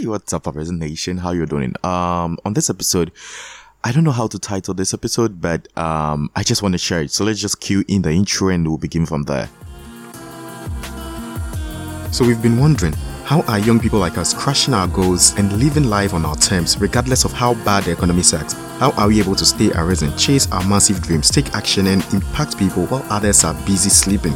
Hey, what's up, Arisen Nation? How you doing? Um, on this episode, I don't know how to title this episode, but um, I just want to share it. So let's just cue in the intro and we'll begin from there. So we've been wondering, how are young people like us crushing our goals and living life on our terms, regardless of how bad the economy sucks? How are we able to stay arisen, chase our massive dreams, take action, and impact people while others are busy sleeping?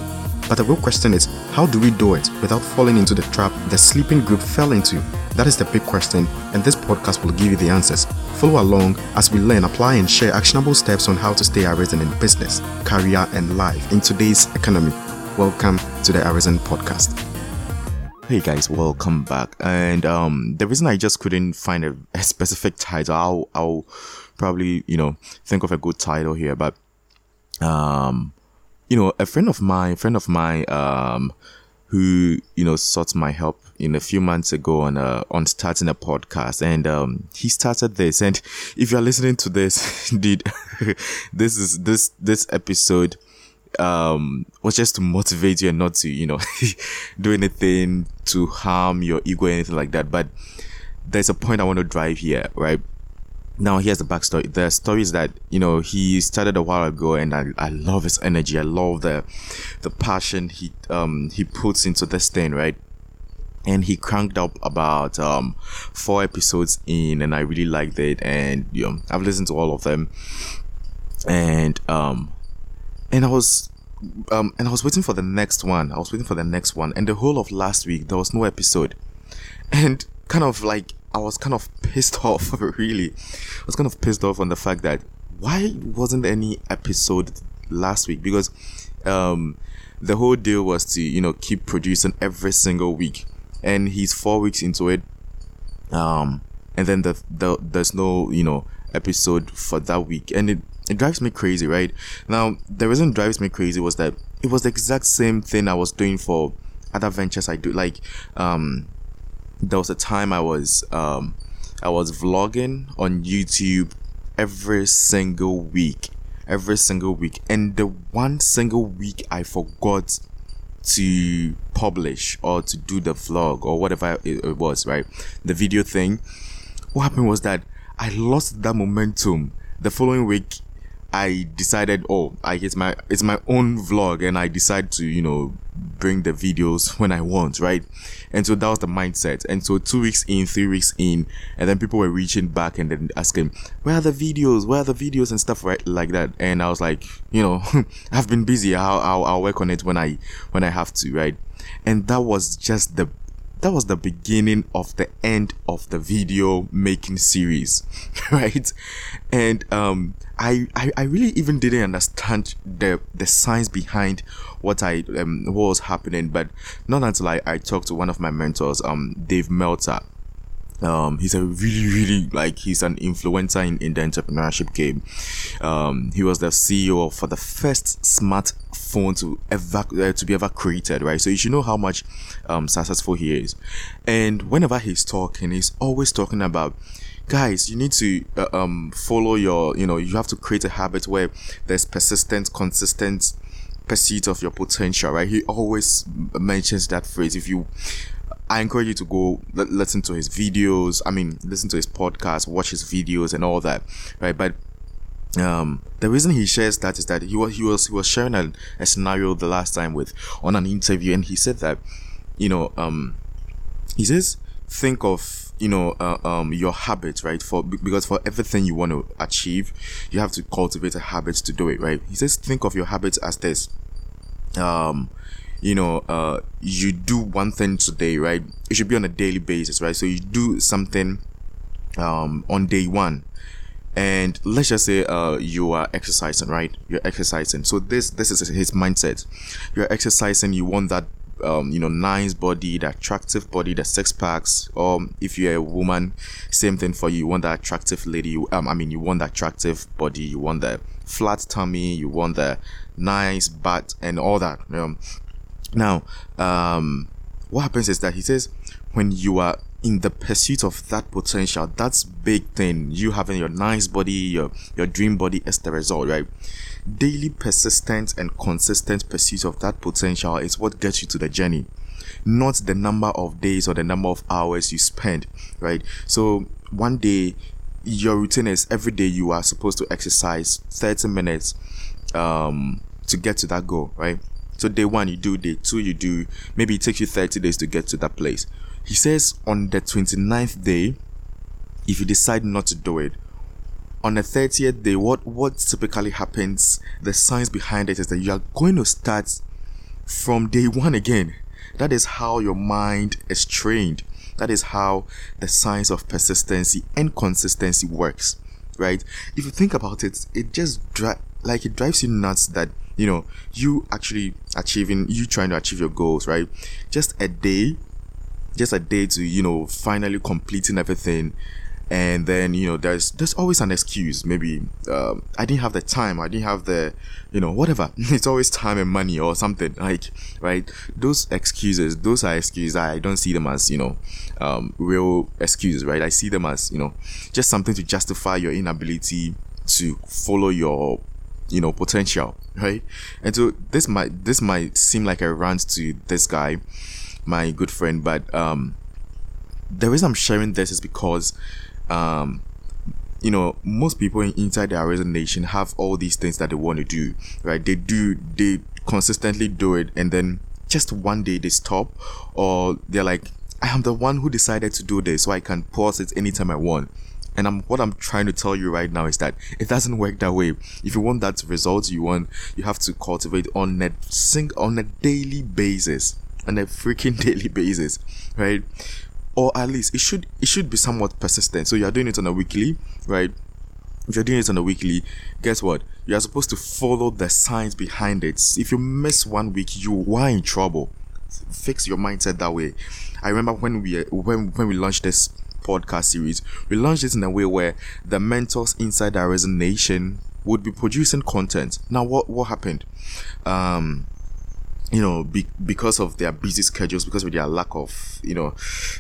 But the real question is, how do we do it without falling into the trap the sleeping group fell into? That is the big question, and this podcast will give you the answers. Follow along as we learn, apply, and share actionable steps on how to stay arisen in business, career, and life in today's economy. Welcome to the Arisen Podcast. Hey guys, welcome back. And um, the reason I just couldn't find a, a specific title, I'll, I'll probably you know think of a good title here, but um, you know, a friend of mine, friend of mine, um, who you know sought my help in a few months ago on uh, on starting a podcast, and um, he started this. And if you are listening to this, indeed, this is this this episode um was just to motivate you and not to you know do anything to harm your ego or anything like that. But there's a point i want to drive here right now here's the backstory. The story is that you know he started a while ago and I, I love his energy. I love the the passion he um he puts into this thing right? And he cranked up about um four episodes in and i really liked it and you know i've listened to all of them. And um and i was um and i was waiting for the next one. I was waiting for the next one. And the whole of last week there was no episode. And kind of like I was kind of pissed off, really. I was kind of pissed off on the fact that why wasn't any episode last week? Because um, the whole deal was to, you know, keep producing every single week. And he's four weeks into it. Um, and then the, the there's no, you know, episode for that week. And it, it drives me crazy, right? Now, the reason it drives me crazy was that it was the exact same thing I was doing for other ventures I do. Like, um, there was a time I was um I was vlogging on YouTube every single week. Every single week. And the one single week I forgot to publish or to do the vlog or whatever it, was, right? The video thing. What happened was that I lost that momentum. The following week I decided, oh, I it's my it's my own vlog, and I decide to you know bring the videos when I want, right? And so that was the mindset. And so two weeks in, three weeks in, and then people were reaching back and then asking, where are the videos? Where are the videos and stuff right like that? And I was like, you know, I've been busy. I'll, I'll I'll work on it when I when I have to, right? And that was just the that was the beginning of the end of the video making series right? And um I, I i really even didn't understand the the science behind what i um what was happening but not until i i talked to one of my mentors um dave meltzer um he's a really really like he's an influencer in, in the entrepreneurship game. Um he was the ceo for the first smartphone to ever uh, to be ever created right? So you should know how much um successful he is. And whenever he's talking he's always talking about guys you need to uh, um follow your you know you have to create a habit where there's persistent consistent pursuit of your potential right? He always mentions that phrase. If you I encourage you to go l- listen to his videos. I mean, listen to his podcast, watch his videos, and all that, right? But um, the reason he shares that is that he was he was he was sharing a, a scenario the last time with on an interview, and he said that, you know, um, he says think of you know uh, um your habits right for because for everything you want to achieve you have to cultivate a habit to do it right he says think of your habits as this um you know, uh, you do one thing today, right? It should be on a daily basis, right? So you do something, um, on day one, and let's just say, uh, you are exercising, right? You're exercising. So this, this is his mindset. You're exercising. You want that, um, you know, nice body, the attractive body, the six packs. Or if you're a woman, same thing for you. You want that attractive lady. You, um, I mean, you want that attractive body. You want the flat tummy. You want the nice butt and all that. Um, now, um, what happens is that he says when you are in the pursuit of that potential, that's big thing. You having your nice body, your your dream body is the result, right? Daily persistent and consistent pursuit of that potential is what gets you to the journey. not the number of days or the number of hours you spend, right? So one day your routine is every day you are supposed to exercise 30 minutes um, to get to that goal, right? So day one you do, day two you do, maybe it takes you 30 days to get to that place. He says on the 29th day, if you decide not to do it, on the 30th day, what, what typically happens, the science behind it is that you are going to start from day one again. That is how your mind is trained. That is how the science of persistency and consistency works, right? If you think about it, it just dri- like it drives you nuts that you know you actually achieving you trying to achieve your goals, right? Just a day, just a day to you know finally completing everything. And then you know there's there's always an excuse. Maybe um, i didn't have the time. I didn't have the you know whatever. It's always time and money or something like right? Those excuses those are excuses. I don't see them as you know um, real excuses right? I see them as you know just something to justify your inability to follow your you know potential right? And so this might this might seem like a rant to this guy my good friend but um the reason i'm sharing this is because um you know most people inside the Arisen nation have all these things that they want to do right? They do they consistently do it and then just one day they stop or they're like i am the one who decided to do this so i can pause it anytime i want and I'm what I'm trying to tell you right now is that it doesn't work that way. If you want that result you want, you have to cultivate on a sing on a daily basis, on a freaking daily basis, right? or at least it should it should be somewhat persistent. So you are doing it on a weekly, right? If you're doing it on a weekly, guess what? You are supposed to follow the science behind it. If you miss one week, you are in trouble. Fix your mindset that way. I remember when we when when we launched this podcast series, we launched it in a way where the mentors inside our nation would be producing content. Now, what what happened? Um, you know, be, because of their busy schedules, because of their lack of, you know,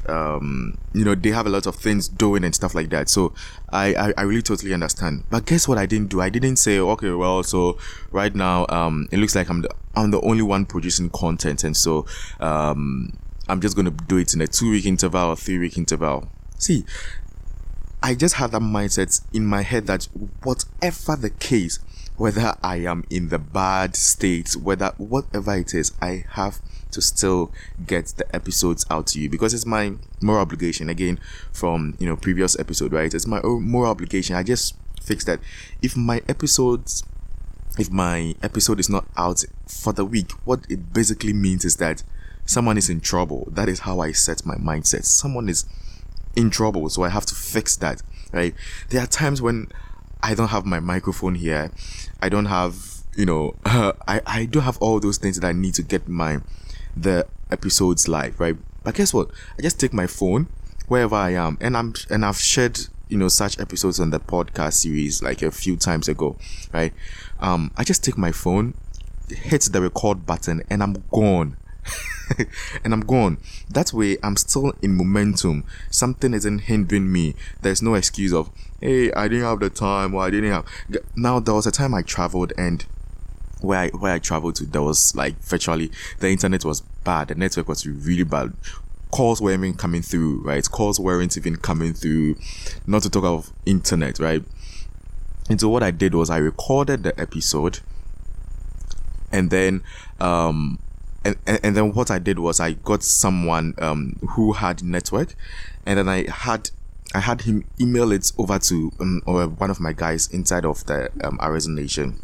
um, you know, they have a lot of things doing and stuff like that. So I, I, I really totally understand. But guess what I didn't do? I didn't say, okay, well, so right now, um, it looks like I'm the, I'm the only one producing content. And so, um, I'm just to do it in a two week interval or three week interval. See, I just had that mindset in my head that whatever the case, whether I am in the bad state, whether whatever it is, I have to still get the episodes out to you because it's my moral obligation. Again, from you know previous episode, right? It's my moral obligation. I just fixed that. If my episodes, if my episode is not out for the week, what it basically means is that someone is in trouble. That is how I set my mindset. Someone is in trouble, so I have to fix that. Right? There are times when I don't have my microphone here. I don't have, you know, uh, I, I don't have all those things that I need to get my the episodes live, right? But guess what? I just take my phone wherever I am, and I'm and I've shared you know such episodes on the podcast series like a few times ago, right? Um, I just take my phone, hit the record button, and I'm gone. and I'm gone. That way, I'm still in momentum. Something isn't hindering me. There's no excuse of, hey, I didn't have the time or I didn't have. Now, there was a time I traveled and where I, where I traveled to, there was like virtually the internet was bad. The network was really bad. Calls weren't even coming through, right? Calls weren't even coming through. Not to talk of internet, right? And so what I did was I recorded the episode and then um and, and, and then what I did was I got someone um, who had network, and then I had I had him email it over to um, one of my guys inside of the um, Arisen Nation.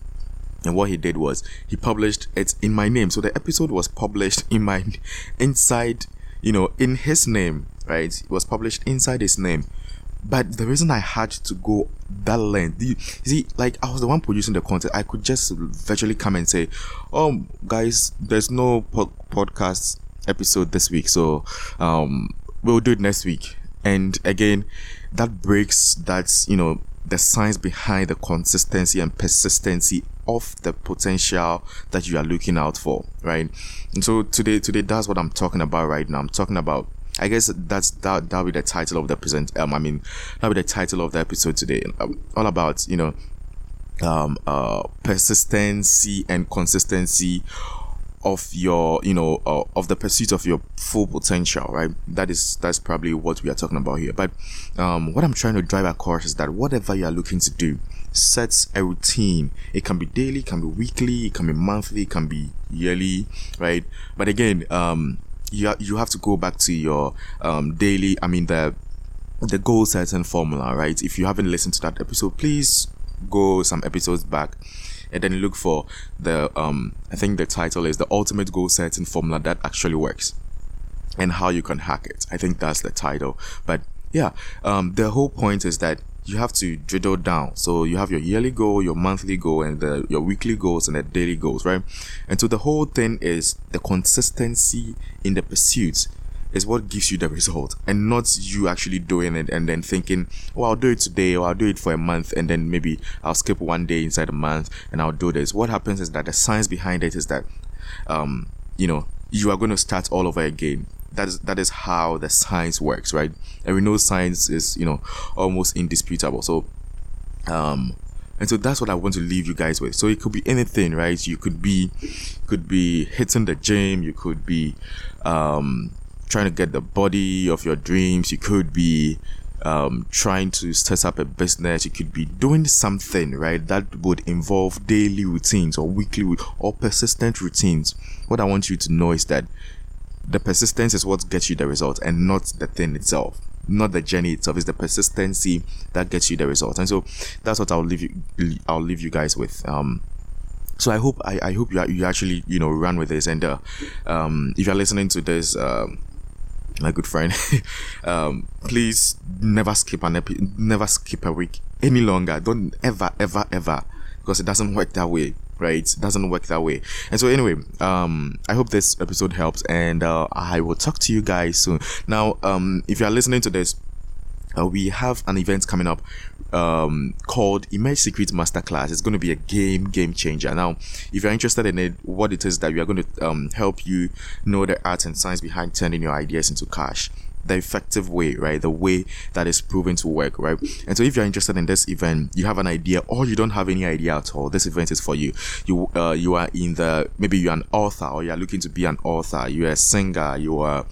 And what he did was he published it in my name. So the episode was published in my inside, you know, in his name, right? It was published inside his name. But the reason I had to go that length, you see, like I was the one producing the content, I could just virtually come and say, "Oh, guys, there's no po- podcast episode this week, so um, we'll do it next week." And again, that breaks that's you know the science behind the consistency and persistency of the potential that you are looking out for, right? And so today, today, that's what I'm talking about right now. I'm talking about I guess that's that that'll be the title of the present. Um, I mean, that'll be the title of the episode today. Um, all about you know, um, uh, persistency and consistency of your you know uh, of the pursuit of your full potential right that is that's probably what we are talking about here but um, what i'm trying to drive across is that whatever you are looking to do sets a routine it can be daily it can be weekly it can be monthly it can be yearly right but again um you, ha- you have to go back to your um daily i mean the the goal setting formula right if you haven't listened to that episode please go some episodes back and then look for the um I think the title is the ultimate goal setting formula that actually works and how you can hack it. I think that's the title. But yeah, um the whole point is that you have to drill down. So you have your yearly goal, your monthly goal, and the, your weekly goals and the daily goals, right? And so the whole thing is the consistency in the pursuit is what gives you the result and not you actually doing it and then thinking, oh, I'll do it today or I'll do it for a month and then maybe I'll skip one day inside a month and I'll do this. What happens is that the science behind it is that, um, you know, you are going to start all over again. That is that is how the science works, right? And we know science is you know almost indisputable. So, um, and so that's what I want to leave you guys with. So it could be anything, right? You could be, could be hitting the gym. You could be, um, trying to get the body of your dreams. You could be um, trying to set up a business. You could be doing something, right, that would involve daily routines or weekly or persistent routines. What I want you to know is that the persistence is what gets you the result and not the thing itself. Not the journey itself, it's the persistency that gets you the result. And so that's what I'll leave you I'll leave you guys with. Um so I hope I, I hope you you actually you know run with this and uh, um, if you're listening to this um, my good friend, um, please never skip an epi- never skip a week any longer. Don't ever, ever, ever, because it doesn't work that way, right? It doesn't work that way. And so, anyway, um, I hope this episode helps, and uh, I will talk to you guys soon. Now, um, if you are listening to this, uh, we have an event coming up um, called Emerge Secret Masterclass. It's going to be a game game changer. Now, if you're interested in it, what it is that we are going to um, help you know the art and science behind turning your ideas into cash the effective way, right? The way that is proven to work, right? And so, if you're interested in this event, you have an idea, or you don't have any idea at all, this event is for you. You, uh, you are in the maybe you're an author, or you are looking to be an author. You're a singer. You are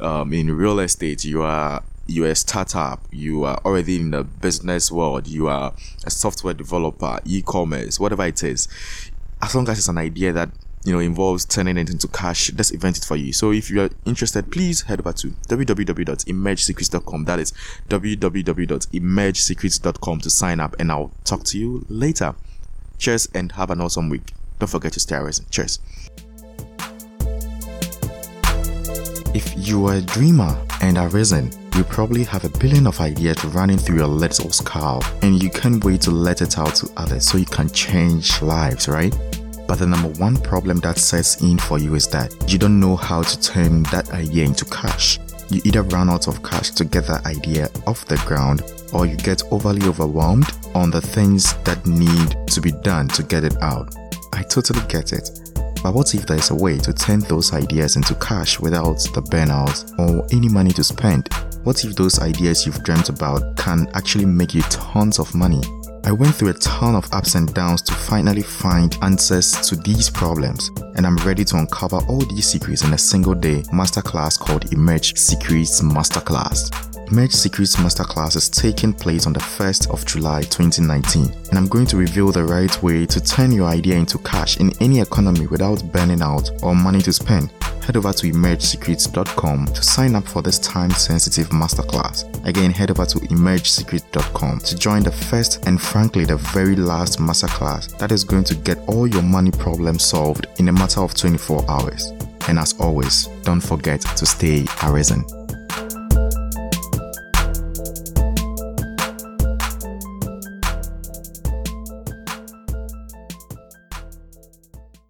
um, in real estate. You are you're a startup, you are already in the business world, you are a software developer, e-commerce, whatever it is, as long as it's an idea that you know involves turning it into cash, this event is for you. So if you are interested, please head over to www.emergesecrets.com. That is www.emergesecrets.com to sign up, and I'll talk to you later. Cheers and have an awesome week. Don't forget to stay arisen. Cheers. If you are a dreamer and are risen, you probably have a billion of ideas running through your little skull, and you can't wait to let it out to others so you can change lives, right? But the number one problem that sets in for you is that you don't know how to turn that idea into cash. You either run out of cash to get that idea off the ground, or you get overly overwhelmed on the things that need to be done to get it out. I totally get it. But what if there is a way to turn those ideas into cash without the burnout or any money to spend? What if those ideas you've dreamt about can actually make you tons of money? I went through a ton of ups and downs to finally find answers to these problems, and I'm ready to uncover all these secrets in a single day masterclass called Emerge Secrets Masterclass. Emerge Secrets Masterclass is taking place on the 1st of July 2019, and I'm going to reveal the right way to turn your idea into cash in any economy without burning out or money to spend. Head over to emergesecrets.com to sign up for this time sensitive masterclass. Again, head over to emergesecrets.com to join the first and frankly the very last masterclass that is going to get all your money problems solved in a matter of 24 hours. And as always, don't forget to stay arisen.